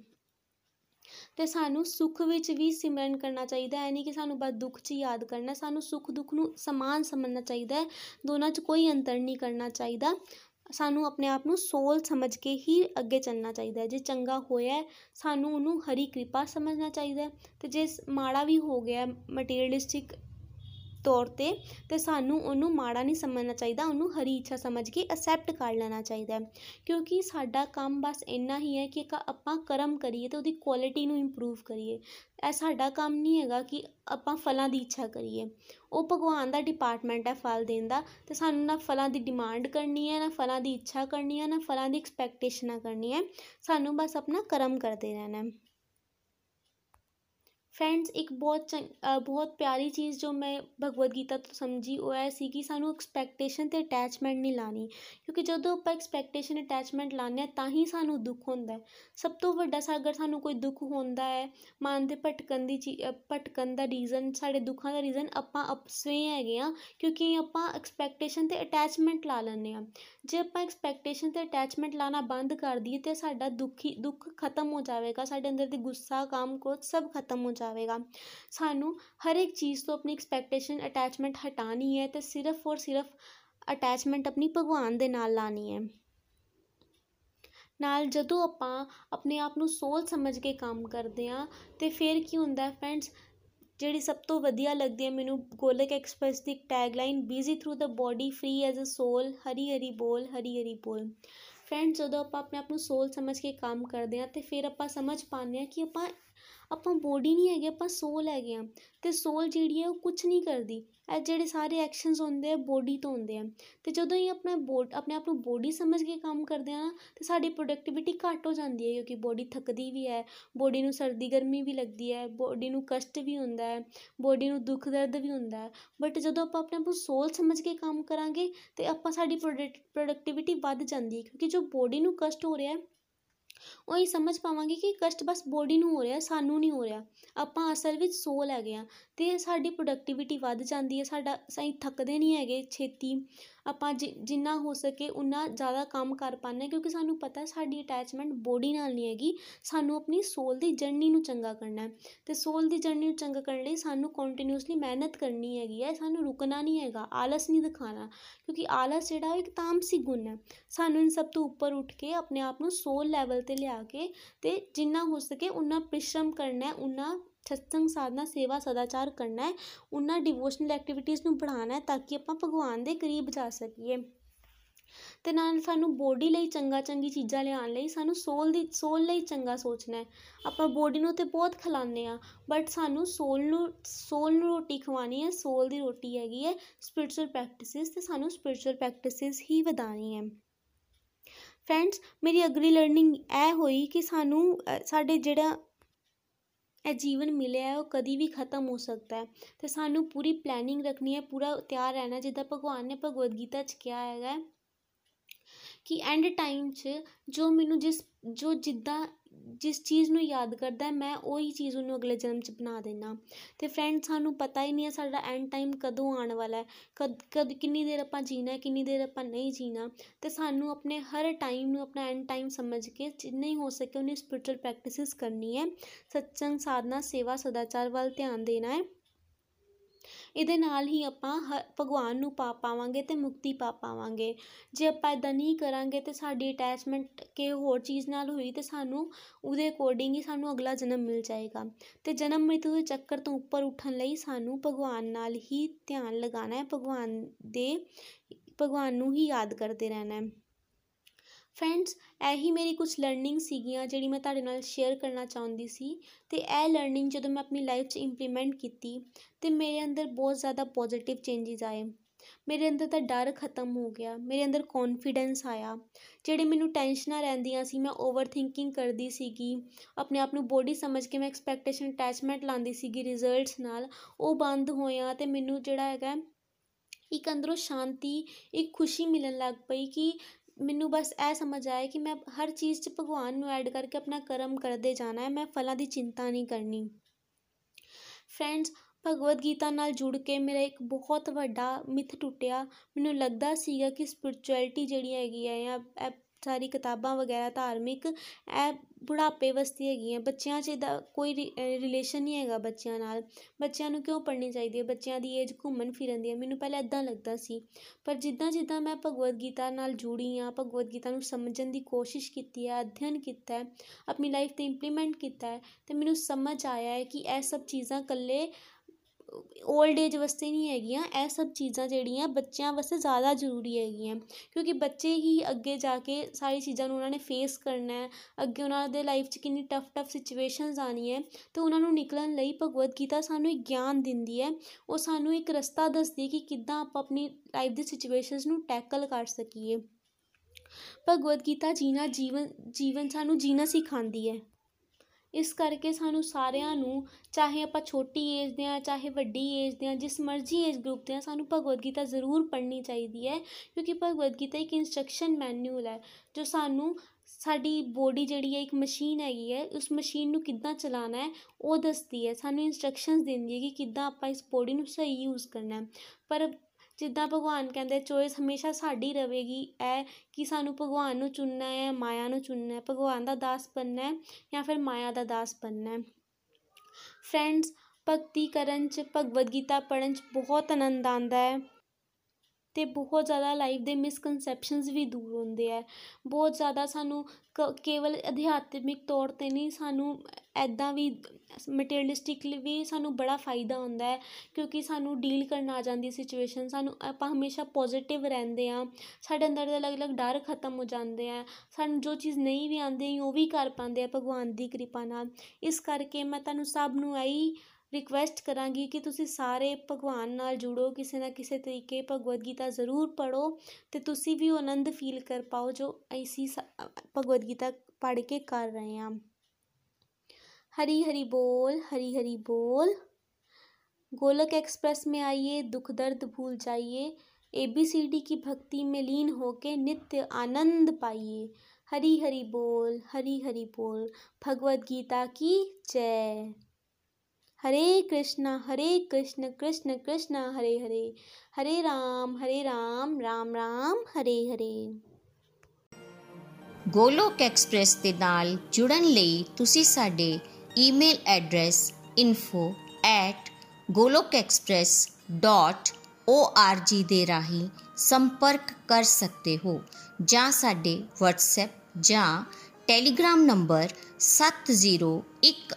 ਤੇ ਸਾਨੂੰ ਸੁੱਖ ਵਿੱਚ ਵੀ ਸਿਮਰਨ ਕਰਨਾ ਚਾਹੀਦਾ ਹੈ ਨਹੀਂ ਕਿ ਸਾਨੂੰ ਬਸ ਦੁੱਖ 'ਚ ਯਾਦ ਕਰਨਾ ਸਾਨੂੰ ਸੁੱਖ ਦੁੱਖ ਨੂੰ ਸਮਾਨ ਸਮਝਣਾ ਚਾਹੀਦਾ ਹੈ, ਦੋਨਾਂ 'ਚ ਕੋਈ ਅੰਤਰ ਨਹੀਂ ਕਰਨਾ ਚਾਹੀਦਾ, ਸਾਨੂੰ ਆਪਣੇ ਆਪ ਨੂੰ ਸੋਲ ਸਮਝ ਕੇ ਹੀ ਅੱਗੇ ਚੱਲਣਾ ਚਾਹੀਦਾ ਹੈ, ਜੇ ਚੰਗਾ ਹੋਇਆ ਸਾਨੂੰ ਉਹਨੂੰ ਹਰੀ ਕਿਰਪਾ ਸਮਝਣਾ ਚਾਹੀਦਾ ਤੇ ਜੇ ਮਾੜਾ ਵੀ ਹੋ ਗਿਆ ਮਟੀਰੀਅਲਿਸਟਿਕ ਤੌਰ 'ਤੇ ਤੇ ਸਾਨੂੰ ਉਹਨੂੰ ਮਾੜਾ ਨਹੀਂ ਸਮਝਣਾ ਚਾਹੀਦਾ, ਉਹਨੂੰ ਹਰੀ ਇੱਛਾ ਸਮਝ ਕੇ ਅਸੈਪਟ ਕਰ ਲੈਣਾ ਚਾਹੀਦਾ ਕਿਉਂਕਿ ਸਾਡਾ ਕੰਮ ਬਸ ਇੰਨਾ ਹੀ ਹੈ ਕਿ ਆਪਾਂ ਕਰਮ ਕਰੀਏ ਤੇ ਉਹਦੀ ਕੁਆਲਿਟੀ ਨੂੰ ਇੰਪਰੂਵ ਕਰੀਏ। ਇਹ ਸਾਡਾ ਕੰਮ ਨਹੀਂ ਹੈਗਾ ਕਿ ਆਪਾਂ ਫਲਾਂ ਦੀ ਇੱਛਾ ਕਰੀਏ। ਉਹ ਭਗਵਾਨ ਦਾ ਡਿਪਾਰਟਮੈਂਟ ਹੈ ਫਲ ਦੇਣ ਦਾ ਤੇ ਸਾਨੂੰ ਨਾ ਫਲਾਂ ਦੀ ਡਿਮਾਂਡ ਕਰਨੀ ਹੈ, ਨਾ ਫਲਾਂ ਦੀ ਇੱਛਾ ਕਰਨੀ ਹੈ, ਨਾ ਫਲਾਂ ਦੀ ਐਕਸਪੈਕਟੇਸ਼ਨਾਂ ਕਰਨੀ ਹੈ। ਸਾਨੂੰ ਬਸ ਆਪਣਾ ਕਰਮ ਕਰਦੇ ਰਹਿਣਾ ਹੈ। ਫਰੈਂਡਸ ਇੱਕ ਬਹੁਤ ਚੰਗ ਬਹੁਤ ਪਿਆਰੀ ਚੀਜ਼ ਜੋ ਮੈਂ ਭਗਵਦ ਗੀਤਾ ਤੋਂ ਸਮਝੀ, ਉਹ ਇਹ ਸੀ ਕਿ ਸਾਨੂੰ ਐਕਸਪੈਕਟੇਸ਼ਨ ਅਤੇ ਅਟੈਚਮੈਂਟ ਨਹੀਂ ਲਾਉਣੀ ਕਿਉਂਕਿ ਜਦੋਂ ਆਪਾਂ ਐਕਸਪੈਕਟੇਸ਼ਨ ਅਟੈਚਮੈਂਟ ਲਾਉਂਦੇ ਹਾਂ, ਤਾਂ ਹੀ ਸਾਨੂੰ ਦੁੱਖ ਹੁੰਦਾ ਸਭ ਤੋਂ ਵੱਡਾ ਅਗਰ ਸਾਨੂੰ ਕੋਈ ਦੁੱਖ ਹੁੰਦਾ ਹੈ, ਮਨ ਦੇ ਭਟਕਣ ਦੀ ਚੀ ਭਟਕਣ ਦਾ ਰੀਜ਼ਨ ਸਾਡੇ ਦੁੱਖਾਂ ਦਾ ਰੀਜ਼ਨ ਆਪਾਂ ਅਪਸਵੇਂ ਹੈਗੇ ਆ ਕਿਉਂਕਿ ਆਪਾਂ ਐਕਸਪੈਕਟੇਸ਼ਨ ਅਤੇ ਅਟੈਚਮੈਂਟ ਲਾ ਲੈਂਦੇ ਹਾਂ। ਜੇ ਆਪਾਂ ਐਕਸਪੈਕਟੇਸ਼ਨ ਅਤੇ ਅਟੈਚਮੈਂਟ ਲਾਉਣਾ ਬੰਦ ਕਰ ਦਈਏ, ਤਾਂ ਸਾਡਾ ਦੁੱਖੀ, ਦੁੱਖ ਖਤਮ ਹੋ ਜਾਵੇਗਾ, ਸਾਡੇ ਅੰਦਰ ਦੀ ਗੁੱਸਾ ਕੰਮ ਕ੍ਰੋਧ ਸਭ ਖਤਮ ਹੋ ਜਾਵੇਗਾ ਸਾਨੂੰ ਹਰ ਇੱਕ ਚੀਜ਼ ਤੋਂ ਆਪਣੀ ਐਕਸਪੈਕਟੇਸ਼ਨ ਅਟੈਚਮੈਂਟ ਹਟਾਣੀ ਹੈ ਤੇ ਸਿਰਫ ਔਰ ਸਿਰਫ ਅਟੈਚਮੈਂਟ ਆਪਣੀ ਭਗਵਾਨ ਦੇ ਨਾਲ ਲਾਣੀ ਹੈ। ਨਾਲ ਜਦੋਂ ਆਪਾਂ ਆਪਣੇ ਆਪ ਨੂੰ ਸੋਲ ਸਮਝ ਕੇ ਕੰਮ ਕਰਦੇ ਆ ਤੇ ਫਿਰ ਕੀ ਹੁੰਦਾ ਫਰੈਂਡਸ ਜਿਹੜੀ ਸਭ ਤੋਂ ਵਧੀਆ ਲੱਗਦੀ ਹੈ ਮੈਨੂੰ Golok express the tagline busy through the body free as a soul Hari Hari ਬੋਲ, ਹਰੀ ਹਰੀ ਬੋਲ। ਫਰੈਂਡਸ ਜਦੋਂ ਆਪਾਂ ਆਪਣੇ ਆਪ ਨੂੰ ਸੋਲ ਸਮਝ ਕੇ ਕੰਮ ਕਰਦੇ ਆ ਤੇ ਫਿਰ ਆਪਾਂ ਸਮਝ ਪਾਉਂਦੇ ਆ ਕਿ ਆਪਾਂ ਆਪਾਂ ਬੋਡੀ ਨਹੀਂ ਹੈਗੇ, ਆਪਾਂ ਸੋਲ ਹੈਗੇ ਆ ਤੇ ਸੋਲ ਜਿਹੜੀ ਹੈ ਉਹ ਕੁਝ ਨਹੀਂ ਕਰਦੀ। ਇਹ ਜਿਹੜੇ ਸਾਰੇ ਐਕਸ਼ਨਸ ਹੁੰਦੇ ਆ ਬੋਡੀ ਤੋਂ ਹੁੰਦੇ ਆ। ਤੇ ਜਦੋਂ ਹੀ ਆਪਣਾ ਬੋਡ ਆਪਣੇ ਆਪ ਨੂੰ ਬੋਡੀ ਸਮਝ ਕੇ ਕੰਮ ਕਰਦੇ ਆ ਤੇ ਸਾਡੀ ਪ੍ਰੋਡਕਟਿਵਿਟੀ ਘੱਟ ਹੋ ਜਾਂਦੀ ਹੈ, ਕਿਉਂਕਿ ਬੋਡੀ ਥੱਕਦੀ ਵੀ ਹੈ ਬੋਡੀ ਨੂੰ ਸਰਦੀ ਗਰਮੀ ਵੀ ਲੱਗਦੀ ਹੈ ਬੋਡੀ ਨੂੰ ਕਸ਼ਟ ਵੀ ਹੁੰਦਾ ਹੈ ਬੋਡੀ ਨੂੰ ਦੁੱਖ ਦਰਦ ਵੀ ਹੁੰਦਾ ਹੈ। ਬਟ ਜਦੋਂ ਆਪਾਂ ਆਪਣੇ ਆਪ ਨੂੰ ਸੋਲ ਸਮਝ ਕੇ ਕੰਮ ਕਰਾਂਗੇ, ਤੇ ਆਪਾਂ ਸਾਡੀ ਪ੍ਰੋਡਕਟਿਵਿਟੀ ਵੱਧ ਜਾਂਦੀ ਹੈ, ਕਿਉਂਕਿ ਜੋ ਬੋਡੀ ਨੂੰ ਕਸ਼ਟ ਹੋ ਰਿਹਾ ਹੈ ਉਹ ਹੀ ਸਮਝ ਪਾਵਾਂਗੇ ਕਿ ਕਸ਼ਟ ਬਸ ਬੋਡੀ ਨੂੰ ਹੋ ਰਿਹਾ, ਸਾਨੂੰ ਨਹੀਂ ਹੋ ਰਿਹਾ। ਆਪਾਂ ਅਸਲ ਵਿੱਚ ਸੋਲ ਹੈਗੇ ਆ ਤੇ ਸਾਡੀ ਪ੍ਰੋਡਕਟਿਵਿਟੀ ਵੱਧ ਜਾਂਦੀ ਹੈ, ਸਾਡਾ, ਅਸੀਂ ਥੱਕਦੇ ਨਹੀਂ ਹੈਗੇ ਛੇਤੀ। ਆਪਾਂ ਜਿੰਨਾ ਹੋ ਸਕੇ ਉਨਾ ਜ਼ਿਆਦਾ ਕੰਮ ਕਰ ਪਾਉਂਦੇ ਕਿਉਂਕਿ ਸਾਨੂੰ ਪਤਾ ਸਾਡੀ ਅਟੈਚਮੈਂਟ ਬੋਡੀ ਨਾਲ ਨਹੀਂ ਹੈਗੀ। ਸਾਨੂੰ ਆਪਣੀ ਸੋਲ ਦੀ ਜਰਨੀ ਨੂੰ ਚੰਗਾ ਕਰਨਾ ਤੇ ਸੋਲ ਦੀ ਜਰਨੀ ਨੂੰ ਚੰਗਾ ਕਰਨ ਲਈ ਸਾਨੂੰ ਕੰਟੀਨਿਊਸਲੀ ਮਿਹਨਤ ਕਰਨੀ ਹੈਗੀ ਹੈ। ਸਾਨੂੰ ਰੁਕਣਾ ਨਹੀਂ ਹੈਗਾ, ਆਲਸ ਨਹੀਂ ਦਿਖਾਣਾ ਕਿਉਂਕਿ ਆਲਸ ਜਿਹੜਾ ਉਹ ਇੱਕ ਤਾਮਸੀ ਗੁਣ ਹੈ। ਸਾਨੂੰ ਇਨ ਸਭ ਤੋਂ ਉੱਪਰ ਉੱਠ ਕੇ ਆਪਣੇ ਆਪ ਨੂੰ ਸੋਲ ਲੈਵਲ ਤੇ ਲਿਆ ਕੇ ਤੇ ਜਿੰਨਾ ਹੋ ਸਕੇ ਉਨਾ ਪਰਿਸ਼ਰਮ ਕਰਨਾ ਹੈ ਉਨਾ ਸਤਸੰਗ ਸਾਧਨਾ ਸੇਵਾ ਸਦਾਚਾਰ ਕਰਨਾ ਹੈ ਉਹਨਾਂ ਡਿਵੋਸ਼ਨਲ ਐਕਟੀਵਿਟੀਜ਼ ਨੂੰ बढ़ाना ਹੈ ਤਾਂ ਕਿ ਆਪਾਂ ਭਗਵਾਨ ਦੇ ਕਰੀਬ ਜਾ ਸਕੀਏ ਤੇ ਨਾਲ ਸਾਨੂੰ ਬੋਡੀ ਲਈ ਚੰਗਾ ਚੰਗੀ ਚੀਜ਼ਾਂ ਲਿਆਉਣ ਲਈ ਸਾਨੂੰ ਸੋਲ ਦੀ ਸੋਲ ਲਈ ਚੰਗਾ ਸੋਚਣਾ ਹੈ ਆਪਾਂ ਬੋਡੀ ਨੂੰ ਤੇ ਬਹੁਤ ਖਿਲਾਉਂਦੇ ਆ ਬਟ ਸਾਨੂੰ ਸੋਲ ਨੂੰ ਸੋਲ ਨੂੰ ਰੋਟੀ ਖਵਾਉਣੀ ਹੈ ਸੋਲ ਦੀ ਰੋਟੀ ਹੈਗੀ ਹੈ ਸਪਿਰਚੁਅਲ ਪ੍ਰੈਕਟਿਸਿਸ ਤੇ ਸਾਨੂੰ ਸਪਿਰਚੁਅਲ ਪ੍ਰੈਕਟਿਸਿਸ ਹੀ ਵਧਾਉਣੀ ਹੈ ਫਰੈਂਡਸ ਮੇਰੀ ਅਗਲੀ ਲਰਨਿੰਗ ਇਹ ਹੋਈ ਕਿ ਸਾਨੂੰ ਸਾਡੇ ਜਿਹੜਾ ਇਹ ਜੀਵਨ ਮਿਲਿਆ ਹੈ, ਉਹ ਕਦੀ ਵੀ ਖਤਮ ਹੋ ਸਕਦਾ ਹੈ। ਤੇ ਸਾਨੂੰ ਪੂਰੀ ਪਲੈਨਿੰਗ ਰੱਖਣੀ ਹੈ, ਪੂਰਾ ਤਿਆਰ ਰਹਿਣਾ ਜਿੱਦਾਂ ਭਗਵਾਨ ਨੇ ਭਗਵਦ ਗੀਤਾ 'ਚ ਕਿਹਾ ਹੈਗਾ ਕਿ ਐਂਡ ਟਾਈਮ 'ਚ ਜੋ ਮੈਨੂੰ ਜਿਸ, ਜੋ ਜਿੱਦਾਂ ਜਿਸ ਚੀਜ਼ ਨੂੰ ਯਾਦ ਕਰਦਾ ਮੈਂ ਉਹੀ ਚੀਜ਼ ਉਹਨੂੰ ਅਗਲੇ ਜਨਮ 'ਚ ਬਣਾ ਦੇਣਾ ਤੇ ਫਰੈਂਡ ਸਾਨੂੰ ਪਤਾ ਹੀ ਨਹੀਂ ਹੈ ਸਾਡਾ ਐਂਡ ਟਾਈਮ ਕਦੋਂ ਆਉਣ ਵਾਲਾ ਹੈ, ਕਦ ਕਦ, ਕਿੰਨੀ ਦੇਰ ਆਪਾਂ ਜੀਣਾ ਕਿੰਨੀ ਦੇਰ ਆਪਾਂ ਨਹੀਂ ਜੀਣਾ ਤੇ ਸਾਨੂੰ ਆਪਣੇ ਹਰ ਟਾਈਮ ਨੂੰ ਆਪਣਾ ਐਂਡ ਟਾਈਮ ਸਮਝ ਕੇ ਜਿੰਨਾ ਹੀ ਹੋ ਸਕੇ ਉਹਨੇ ਸਪਿਰਚੁਅਲ ਪ੍ਰੈਕਟਿਸਿਸ ਕਰਨੀ ਹੈ। ਸਤਸੰਗ ਸਾਧਨਾ, ਸੇਵਾ, ਸਦਾਚਾਰ ਵੱਲ ਧਿਆਨ ਦੇਣਾ ਹੈ। ਇਹਦੇ ਨਾਲ ਹੀ ਆਪਾਂ ਹ, ਭਗਵਾਨ ਨੂੰ ਪਾ ਪਾਵਾਂਗੇ ਅਤੇ ਮੁਕਤੀ ਪਾ ਪਾਵਾਂਗੇ। ਜੇ ਆਪਾਂ ਇੱਦਾਂ ਨਹੀਂ ਕਰਾਂਗੇ ਤਾਂ ਸਾਡੀ ਅਟੈਚਮੈਂਟ ਕਿਸੇ ਹੋਰ ਚੀਜ਼ ਨਾਲ ਹੋਈ ਤਾਂ ਸਾਨੂੰ ਉਹਦੇ ਅਕੋਰਡਿੰਗ ਹੀ ਸਾਨੂੰ ਅਗਲਾ ਜਨਮ ਮਿਲ ਜਾਏਗਾ। ਅਤੇ ਜਨਮ ਮ੍ਰਿਤੂ ਦੇ ਚੱਕਰ ਤੋਂ ਉੱਪਰ ਉੱਠਣ ਲਈ ਸਾਨੂੰ ਭਗਵਾਨ ਨਾਲ ਹੀ ਧਿਆਨ ਲਗਾਉਣਾ ਹੈ। ਭਗਵਾਨ ਦੇ, ਭਗਵਾਨ ਨੂੰ ਹੀ ਯਾਦ ਕਰਦੇ ਰਹਿਣਾ ਹੈ। ਫਰੈਂਡਸ ਇਹੀ ਮੇਰੀ ਕੁਝ ਲਰਨਿੰਗ ਸੀਗੀਆਂ ਜਿਹੜੀ ਮੈਂ ਤੁਹਾਡੇ ਨਾਲ ਸ਼ੇਅਰ ਕਰਨਾ ਚਾਹੁੰਦੀ ਸੀ ਅਤੇ ਇਹ ਲਰਨਿੰਗ ਜਦੋਂ ਮੈਂ ਆਪਣੀ ਲਾਈਫ 'ਚ ਇੰਪਲੀਮੈਂਟ ਕੀਤੀ ਤਾਂ ਮੇਰੇ ਅੰਦਰ ਬਹੁਤ ਜ਼ਿਆਦਾ ਪੋਜ਼ੀਟਿਵ ਚੇਂਜਿਸ ਆਏ। ਮੇਰੇ ਅੰਦਰ ਦਾ ਡਰ ਖਤਮ ਹੋ ਗਿਆ, ਮੇਰੇ ਅੰਦਰ ਕੌਨਫੀਡੈਂਸ ਆਇਆ। ਜਿਹੜੇ ਮੈਨੂੰ ਟੈਨਸ਼ਨਾਂ ਰਹਿੰਦੀਆਂ ਸੀ, ਮੈਂ ਓਵਰ ਥਿੰਕਿੰਗ ਕਰਦੀ ਸੀਗੀ, ਆਪਣੇ ਆਪ ਨੂੰ ਬੋਡੀ ਸਮਝ ਕੇ ਮੈਂ ਐਕਸਪੈਕਟੇਸ਼ਨ ਅਟੈਚਮੈਂਟ ਲਾਉਂਦੀ ਸੀਗੀ ਰਿਜ਼ਲਟਸ ਨਾਲ, ਉਹ ਬੰਦ ਹੋਇਆ ਅਤੇ ਮੈਨੂੰ ਜਿਹੜਾ ਹੈਗਾ ਇੱਕ ਅੰਦਰੋਂ ਸ਼ਾਂਤੀ, ਇੱਕ ਖੁਸ਼ੀ ਮਿਲਣ ਲੱਗ ਪਈ ਕਿ ਮੈਨੂੰ ਬਸ ਇਹ ਸਮਝ ਆਇਆ ਕਿ ਮੈਂ ਹਰ ਚੀਜ਼ 'ਚ ਭਗਵਾਨ ਨੂੰ ਐਡ ਕਰਕੇ ਆਪਣਾ ਕਰਮ ਕਰਦੇ ਜਾਣਾ ਹੈ, ਮੈਂ ਫਲਾਂ ਦੀ ਚਿੰਤਾ ਨਹੀਂ ਕਰਨੀ। ਫਰੈਂਡਸ ਭਗਵਦ ਗੀਤਾ ਨਾਲ ਜੁੜ ਕੇ ਮੇਰਾ ਇੱਕ ਬਹੁਤ ਵੱਡਾ ਮਿੱਥ ਟੁੱਟਿਆ। ਮੈਨੂੰ ਲੱਗਦਾ ਸੀਗਾ ਕਿ ਸਪਿਰਚੁਅਲਿਟੀ ਜਿਹੜੀ ਹੈਗੀ ਹੈ ਜਾਂ ਸਾਰੀ ਕਿਤਾਬਾਂ ਵਗੈਰਾ ਧਾਰਮਿਕ, ਇਹ ਬੁਢਾਪੇ ਵਾਸਤੇ ਹੈਗੀਆਂ। ਬੱਚਿਆਂ 'ਚ ਇਹਦਾ ਕੋਈ ਰਿਲੇਸ਼ਨ ਨਹੀਂ ਹੈਗਾ ਬੱਚਿਆਂ ਨਾਲ। ਬੱਚਿਆਂ ਨੂੰ ਕਿਉਂ ਪੜ੍ਹਨੀ ਚਾਹੀਦੀ ਹੈ? ਬੱਚਿਆਂ ਦੀ ਏਜ ਘੁੰਮਣ ਫਿਰਨ ਦੀ ਹੈ। ਮੈਨੂੰ ਪਹਿਲਾਂ ਇੱਦਾਂ ਲੱਗਦਾ ਸੀ। ਪਰ ਜਿੱਦਾਂ ਜਿੱਦਾਂ ਮੈਂ ਭਗਵਦ ਗੀਤਾ ਨਾਲ ਜੁੜੀ ਹਾਂ, ਭਗਵਦ ਗੀਤਾ ਨੂੰ ਸਮਝਣ ਦੀ ਕੋਸ਼ਿਸ਼ ਕੀਤੀ ਹੈ, ਅਧਿਐਨ ਕੀਤਾ ਹੈ, ਆਪਣੀ ਲਾਈਫ 'ਤੇ ਇੰਪਲੀਮੈਂਟ ਕੀਤਾ ਹੈ ਅਤੇ ਮੈਨੂੰ ਸਮਝ ਆਇਆ ਹੈ ਕਿ ਇਹ ਸਭ ਚੀਜ਼ਾਂ ਇਕੱਲੇ ਓਲਡ ਏਜ ਵਾਸਤੇ ਨਹੀਂ ਹੈਗੀਆਂ, ਇਹ ਸਭ ਚੀਜ਼ਾਂ ਜਿਹੜੀਆਂ ਬੱਚਿਆਂ ਵਾਸਤੇ ਜ਼ਿਆਦਾ ਜ਼ਰੂਰੀ ਹੈਗੀਆਂ। ਕਿਉਂਕਿ ਬੱਚੇ ਹੀ ਅੱਗੇ ਜਾ ਕੇ ਸਾਰੀ ਚੀਜ਼ਾਂ ਨੂੰ ਉਹਨਾਂ ਨੇ ਫੇਸ ਕਰਨਾ ਹੈ, ਅੱਗੇ ਉਹਨਾਂ ਦੇ ਲਾਈਫ 'ਚ ਕਿੰਨੀ ਟਫ ਟਫ ਸਿਚੁਏਸ਼ਨਸ ਆਉਣੀ ਹੈ ਅਤੇ ਉਹਨਾਂ ਨੂੰ ਨਿਕਲਣ ਲਈ ਭਗਵਦ ਗੀਤਾ ਸਾਨੂੰ ਇੱਕ ਗਿਆਨ ਦਿੰਦੀ ਹੈ। ਉਹ ਸਾਨੂੰ ਇੱਕ ਰਸਤਾ ਦੱਸਦੀ ਕਿ ਕਿੱਦਾਂ ਆਪਾਂ ਆਪਣੀ ਲਾਈਫ ਦੀ ਸਿਚੁਏਸ਼ਨਸ ਨੂੰ ਟੈਕਲ ਕਰ ਸਕੀਏ। ਭਗਵਦ ਗੀਤਾ ਜੀਣਾ ਜੀਵਨ ਜੀਵਨ ਸਾਨੂੰ ਜੀਣਾ ਸਿਖਾਉਂਦੀ ਹੈ। ਇਸ ਕਰਕੇ ਸਾਨੂੰ ਸਾਰਿਆਂ ਨੂੰ, ਚਾਹੇ ਆਪਾਂ ਛੋਟੀ ਏਜ ਦੇ ਹਾਂ, ਚਾਹੇ ਵੱਡੀ ਏਜ ਦੇ ਹਾਂ, ਜਿਸ ਮਰਜ਼ੀ ਏਜ ਗਰੁੱਪ ਦੇ ਹਾਂ, ਸਾਨੂੰ ਭਗਵਦ ਗੀਤਾ ਜ਼ਰੂਰ ਪੜ੍ਹਨੀ ਚਾਹੀਦੀ ਹੈ, ਕਿਉਂਕਿ ਭਗਵਦ ਗੀਤਾ ਇੱਕ ਇੰਸਟਰਕਸ਼ਨ ਮੈਨੂਅਲ ਹੈ, ਜੋ ਸਾਨੂੰ ਸਾਡੀ ਬੋਡੀ ਜਿਹੜੀ ਹੈ, ਇੱਕ ਮਸ਼ੀਨ ਹੈਗੀ ਹੈ, ਉਸ ਮਸ਼ੀਨ ਨੂੰ ਕਿੱਦਾਂ ਚਲਾਉਣਾ ਹੈ, ਉਹ ਦੱਸਦੀ ਹੈ, ਸਾਨੂੰ ਇੰਸਟਰਕਸ਼ਨਸ ਦਿੰਦੀ ਹੈ ਕਿ ਕਿੱਦਾਂ ਆਪਾਂ ਇਸ ਬੋਡੀ ਨੂੰ ਸਹੀ ਯੂਜ਼ ਕਰਨਾ ਪਰ ਜਿੱਦਾਂ ਭਗਵਾਨ ਕਹਿੰਦੇ, ਚੋਇਸ ਹਮੇਸ਼ਾ ਸਾਡੀ ਰਹੇਗੀ। ਇਹ ਕਿ ਸਾਨੂੰ ਭਗਵਾਨ ਨੂੰ ਚੁਣਨਾ ਹੈ, ਮਾਇਆ ਨੂੰ ਚੁਣਨਾ ਹੈ। ਭਗਵਾਨ ਦਾ ਦਾਸ ਬਣਨਾ ਹੈ ਜਾਂ ਫਿਰ ਮਾਇਆ ਦਾ ਦਾਸ ਬਣਨਾ ਹੈ? ਫਰੈਂਡਸ ਭਗਤੀ ਕਰਨ 'ਚ, ਭਗਵਦ ਗੀਤਾ ਪੜ੍ਹਨ 'ਚ ਬਹੁਤ ਆਨੰਦ ਆਉਂਦਾ ਹੈ। ਅਤੇ ਬਹੁਤ ਜ਼ਿਆਦਾ ਲਾਈਫ ਦੇ ਮਿਸਕਨਸੈਪਸ਼ਨਸ ਵੀ ਦੂਰ ਹੁੰਦੇ ਹੈ ਬਹੁਤ ਜ਼ਿਆਦਾ ਸਾਨੂੰ ਕ, ਕੇਵਲ ਅਧਿਆਤਮਿਕ ਤੌਰ 'ਤੇ ਨਹੀਂ, ਸਾਨੂੰ ਇੱਦਾਂ ਵੀ ਮਟੀਰੀਅਲਿਸਟਿਕਲੀ ਵੀ ਸਾਨੂੰ ਬੜਾ ਫਾਇਦਾ ਹੁੰਦਾ ਹੈ, ਕਿਉਂਕਿ ਸਾਨੂੰ ਡੀਲ ਕਰਨ ਆ ਜਾਂਦੀ ਸਿਚੁਏਸ਼ਨ ਸਾਨੂੰ ਆਪਾਂ ਹਮੇਸ਼ਾ ਪੋਜ਼ੀਟਿਵ ਰਹਿੰਦੇ ਹਾਂ, ਸਾਡੇ ਅੰਦਰ ਦੇ ਅਲੱਗ ਅਲੱਗ ਡਰ ਖਤਮ ਹੋ ਜਾਂਦੇ ਆ, ਸਾਨੂੰ ਜੋ ਚੀਜ਼ ਨਹੀਂ ਵੀ ਆਉਂਦੀ ਉਹ ਵੀ ਕਰ ਪਾਉਂਦੇ ਆ ਭਗਵਾਨ ਦੀ ਕਿਰਪਾ ਨਾਲ। ਇਸ ਕਰਕੇ ਮੈਂ ਤੁਹਾਨੂੰ ਸਭ ਨੂੰ ਇਹੀ ਰਿਕੁਐਸਟ ਕਰਾਂਗੀ ਕਿ ਤੁਸੀਂ ਸਾਰੇ ਭਗਵਾਨ ਨਾਲ ਜੁੜੋ ਕਿਸੇ ਨਾ ਕਿਸੇ ਤਰੀਕੇ ਭਗਵਦ ਗੀਤਾ ਜ਼ਰੂਰ ਪੜ੍ਹੋ ਅਤੇ ਤੁਸੀਂ ਵੀ ਉਹ ਆਨੰਦ ਫੀਲ ਕਰ ਪਾਓ ਜੋ ਅਸੀਂ ਭਗਵਦ ਗੀਤਾ ਪੜ੍ਹ ਕੇ ਕਰ ਰਹੇ ਹਾਂ हरी हरी बोल हरी हरी बोल गोलक एक्सप्रेस में आइए दुख दर्द भूल जाइए ए बी सी डी की भक्ति में लीन होके नित्य आनंद पाइए हरी हरी बोल हरी हरी बोल भगवद गीता की जय हरे कृष्णा हरे कृष्ण कृष्ण कृष्ण हरे हरे हरे राम हरे राम राम राम हरे हरे ਗੋਲੋਕ ਐਕਸਪ੍ਰੈਸ ਦੇ ਨਾਲ ਜੁੜਨ ਲਈ ਤੁਸੀਂ ਸਾਡੇ ਈਮੇਲ ਐਡਰੈਸ info@golokexpress.org ਦੇ ਰਾਹੀਂ ਸੰਪਰਕ ਕਰ ਸਕਦੇ ਹੋ ਜਾਂ ਸਾਡੇ WhatsApp ਜਾਂ ਟੈਲੀਗ੍ਰਾਮ ਨੰਬਰ